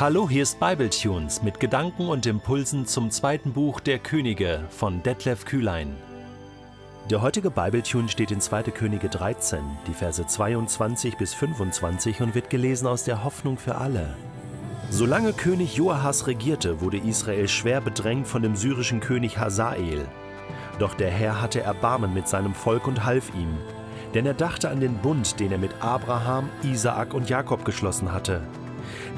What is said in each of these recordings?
Hallo, hier ist Bibletunes mit Gedanken und Impulsen zum zweiten Buch der Könige von Detlef Kühlein. Der heutige Bibletune steht in 2. Könige 13, die Verse 22 bis 25 und wird gelesen aus der Hoffnung für alle. Solange König Joahas regierte, wurde Israel schwer bedrängt von dem syrischen König Hazael. Doch der Herr hatte Erbarmen mit seinem Volk und half ihm, denn er dachte an den Bund, den er mit Abraham, Isaak und Jakob geschlossen hatte.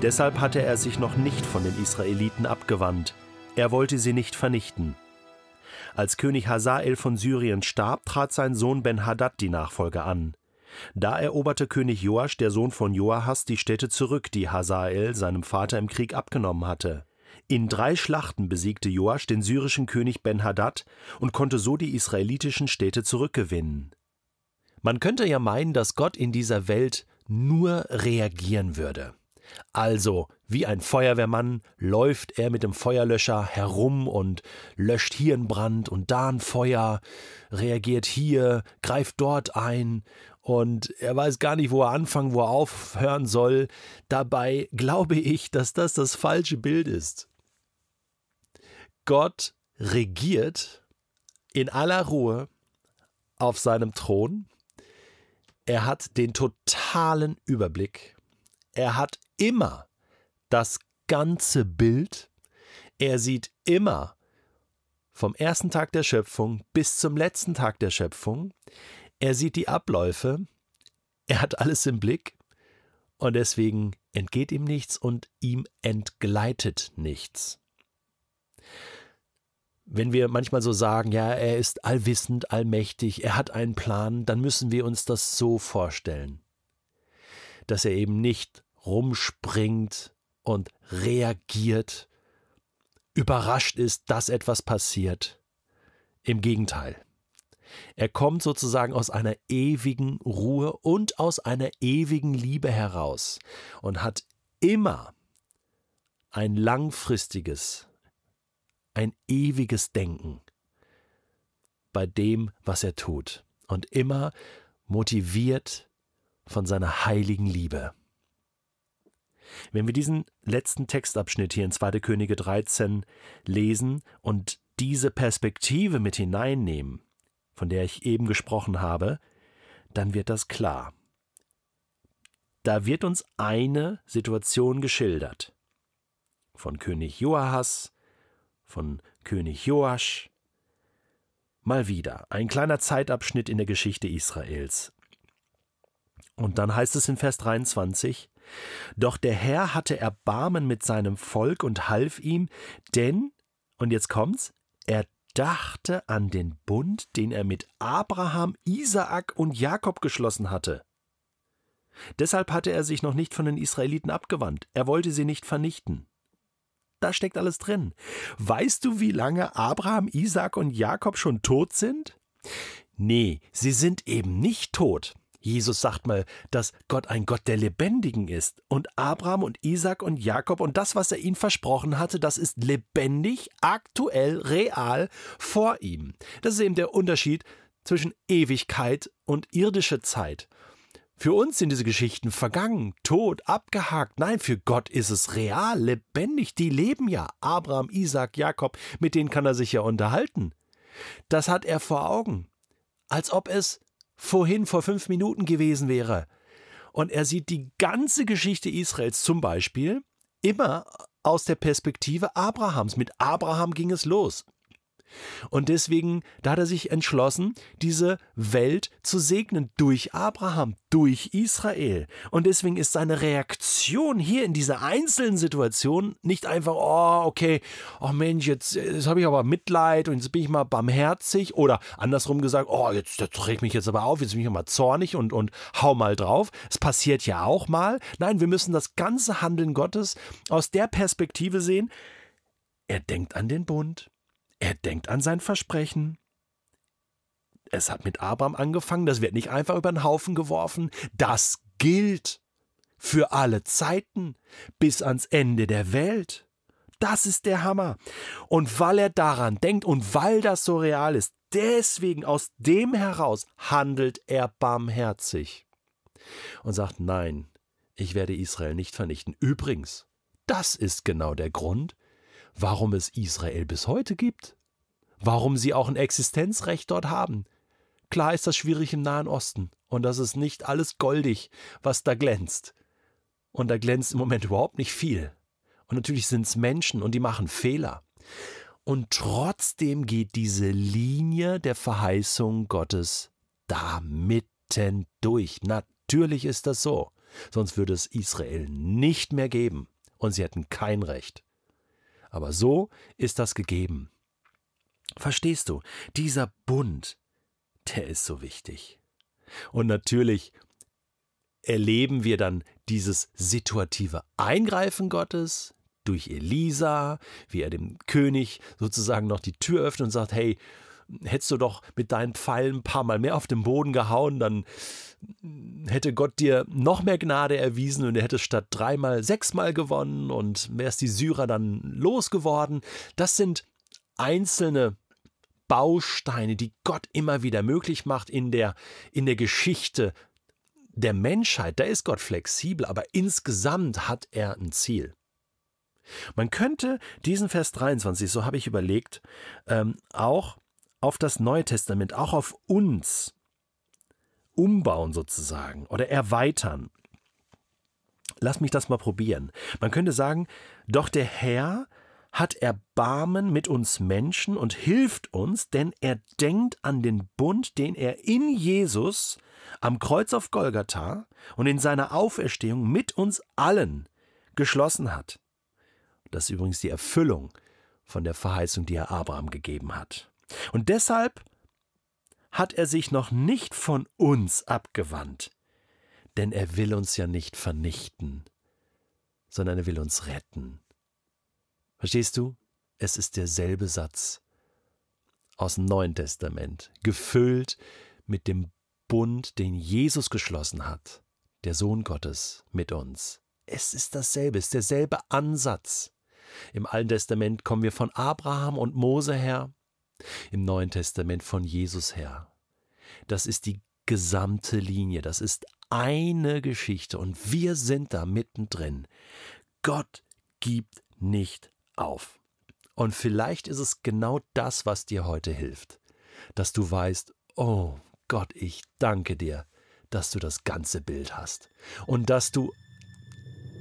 Deshalb hatte er sich noch nicht von den Israeliten abgewandt. Er wollte sie nicht vernichten. Als König Hazael von Syrien starb, trat sein Sohn Ben-Hadad die Nachfolge an. Da eroberte König Joasch, der Sohn von Joahas, die Städte zurück, die Hazael seinem Vater im Krieg abgenommen hatte. In drei Schlachten besiegte Joasch den syrischen König Ben-Hadad und konnte so die israelitischen Städte zurückgewinnen. Man könnte ja meinen, dass Gott in dieser Welt nur reagieren würde. Also, wie ein Feuerwehrmann läuft er mit dem Feuerlöscher herum und löscht hier einen Brand und da ein Feuer, reagiert hier, greift dort ein und er weiß gar nicht, wo er anfangen, wo er aufhören soll. Dabei glaube ich, dass das das falsche Bild ist. Gott regiert in aller Ruhe auf seinem Thron. Er hat den totalen Überblick. Er hat immer das ganze Bild. Er sieht immer vom ersten Tag der Schöpfung bis zum letzten Tag der Schöpfung. Er sieht die Abläufe. Er hat alles im Blick. Und deswegen entgeht ihm nichts und ihm entgleitet nichts. Wenn wir manchmal so sagen, ja, er ist allwissend, allmächtig, er hat einen Plan, dann müssen wir uns das so vorstellen, dass er eben nicht rumspringt und reagiert, überrascht ist, dass etwas passiert. Im Gegenteil. Er kommt sozusagen aus einer ewigen Ruhe und aus einer ewigen Liebe heraus und hat immer ein langfristiges, ein ewiges Denken bei dem, was er tut und immer motiviert von seiner heiligen Liebe. Wenn wir diesen letzten Textabschnitt hier in 2. Könige 13 lesen und diese Perspektive mit hineinnehmen, von der ich eben gesprochen habe, dann wird das klar. Da wird uns eine Situation geschildert. Von König Joahas, von König Joasch. Mal wieder ein kleiner Zeitabschnitt in der Geschichte Israels. Und dann heißt es in Vers 23, doch der Herr hatte Erbarmen mit seinem Volk und half ihm, denn, und jetzt kommt's, er dachte an den Bund, den er mit Abraham, Isaak und Jakob geschlossen hatte. Deshalb hatte er sich noch nicht von den Israeliten abgewandt, er wollte sie nicht vernichten. Da steckt alles drin. Weißt du, wie lange Abraham, Isaak und Jakob schon tot sind? Nee, sie sind eben nicht tot. Jesus sagt mal, dass Gott ein Gott der Lebendigen ist. Und Abraham und Isaac und Jakob und das, was er ihnen versprochen hatte, das ist lebendig, aktuell, real vor ihm. Das ist eben der Unterschied zwischen Ewigkeit und irdische Zeit. Für uns sind diese Geschichten vergangen, tot, abgehakt. Nein, für Gott ist es real, lebendig. Die leben ja. Abraham, Isaac, Jakob, mit denen kann er sich ja unterhalten. Das hat er vor Augen. Als ob es vorhin vor fünf Minuten gewesen wäre. Und er sieht die ganze Geschichte Israels zum Beispiel immer aus der Perspektive Abrahams. Mit Abraham ging es los. Und deswegen, da hat er sich entschlossen, diese Welt zu segnen durch Abraham, durch Israel. Und deswegen ist seine Reaktion hier in dieser einzelnen Situation nicht einfach, oh, okay, oh Mensch, jetzt, jetzt habe ich aber Mitleid und jetzt bin ich mal barmherzig oder andersrum gesagt, oh, jetzt, jetzt reg mich jetzt aber auf, jetzt bin ich mal zornig und, und hau mal drauf. Es passiert ja auch mal. Nein, wir müssen das ganze Handeln Gottes aus der Perspektive sehen. Er denkt an den Bund. Er denkt an sein Versprechen. Es hat mit Abraham angefangen, das wird nicht einfach über den Haufen geworfen. Das gilt für alle Zeiten bis ans Ende der Welt. Das ist der Hammer. Und weil er daran denkt und weil das so real ist, deswegen aus dem heraus handelt er barmherzig und sagt, nein, ich werde Israel nicht vernichten. Übrigens, das ist genau der Grund, warum es Israel bis heute gibt. Warum sie auch ein Existenzrecht dort haben. Klar ist das schwierig im Nahen Osten und das ist nicht alles goldig, was da glänzt. Und da glänzt im Moment überhaupt nicht viel. Und natürlich sind es Menschen und die machen Fehler. Und trotzdem geht diese Linie der Verheißung Gottes da mitten durch. Natürlich ist das so. Sonst würde es Israel nicht mehr geben. Und sie hätten kein Recht. Aber so ist das gegeben. Verstehst du? Dieser Bund, der ist so wichtig. Und natürlich erleben wir dann dieses situative Eingreifen Gottes durch Elisa, wie er dem König sozusagen noch die Tür öffnet und sagt, hey, hättest du doch mit deinen Pfeilen ein paar Mal mehr auf den Boden gehauen, dann hätte Gott dir noch mehr Gnade erwiesen und er hätte statt dreimal sechsmal gewonnen und wärst die Syrer dann losgeworden. Das sind einzelne Bausteine, die Gott immer wieder möglich macht in der, in der Geschichte der Menschheit. Da ist Gott flexibel, aber insgesamt hat er ein Ziel. Man könnte diesen Vers 23, so habe ich überlegt, ähm, auch auf das Neue Testament, auch auf uns umbauen sozusagen oder erweitern. Lass mich das mal probieren. Man könnte sagen, doch der Herr hat Erbarmen mit uns Menschen und hilft uns, denn er denkt an den Bund, den er in Jesus am Kreuz auf Golgatha und in seiner Auferstehung mit uns allen geschlossen hat. Das ist übrigens die Erfüllung von der Verheißung, die er Abraham gegeben hat. Und deshalb hat er sich noch nicht von uns abgewandt, denn er will uns ja nicht vernichten, sondern er will uns retten. Verstehst du? Es ist derselbe Satz aus dem Neuen Testament, gefüllt mit dem Bund, den Jesus geschlossen hat, der Sohn Gottes mit uns. Es ist dasselbe, es ist derselbe Ansatz. Im Alten Testament kommen wir von Abraham und Mose her, im Neuen Testament von Jesus her. Das ist die gesamte Linie, das ist eine Geschichte und wir sind da mittendrin. Gott gibt nicht auf. Und vielleicht ist es genau das, was dir heute hilft, dass du weißt, oh Gott, ich danke dir, dass du das ganze Bild hast und dass du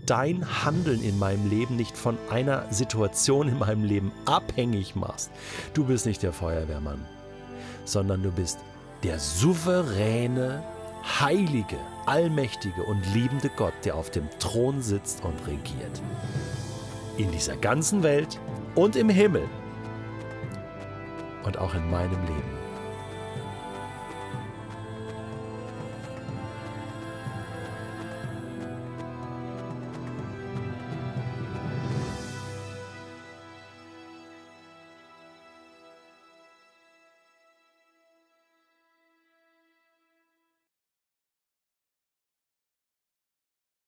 dein Handeln in meinem Leben nicht von einer Situation in meinem Leben abhängig machst. Du bist nicht der Feuerwehrmann, sondern du bist der souveräne, heilige, allmächtige und liebende Gott, der auf dem Thron sitzt und regiert. In dieser ganzen Welt und im Himmel und auch in meinem Leben.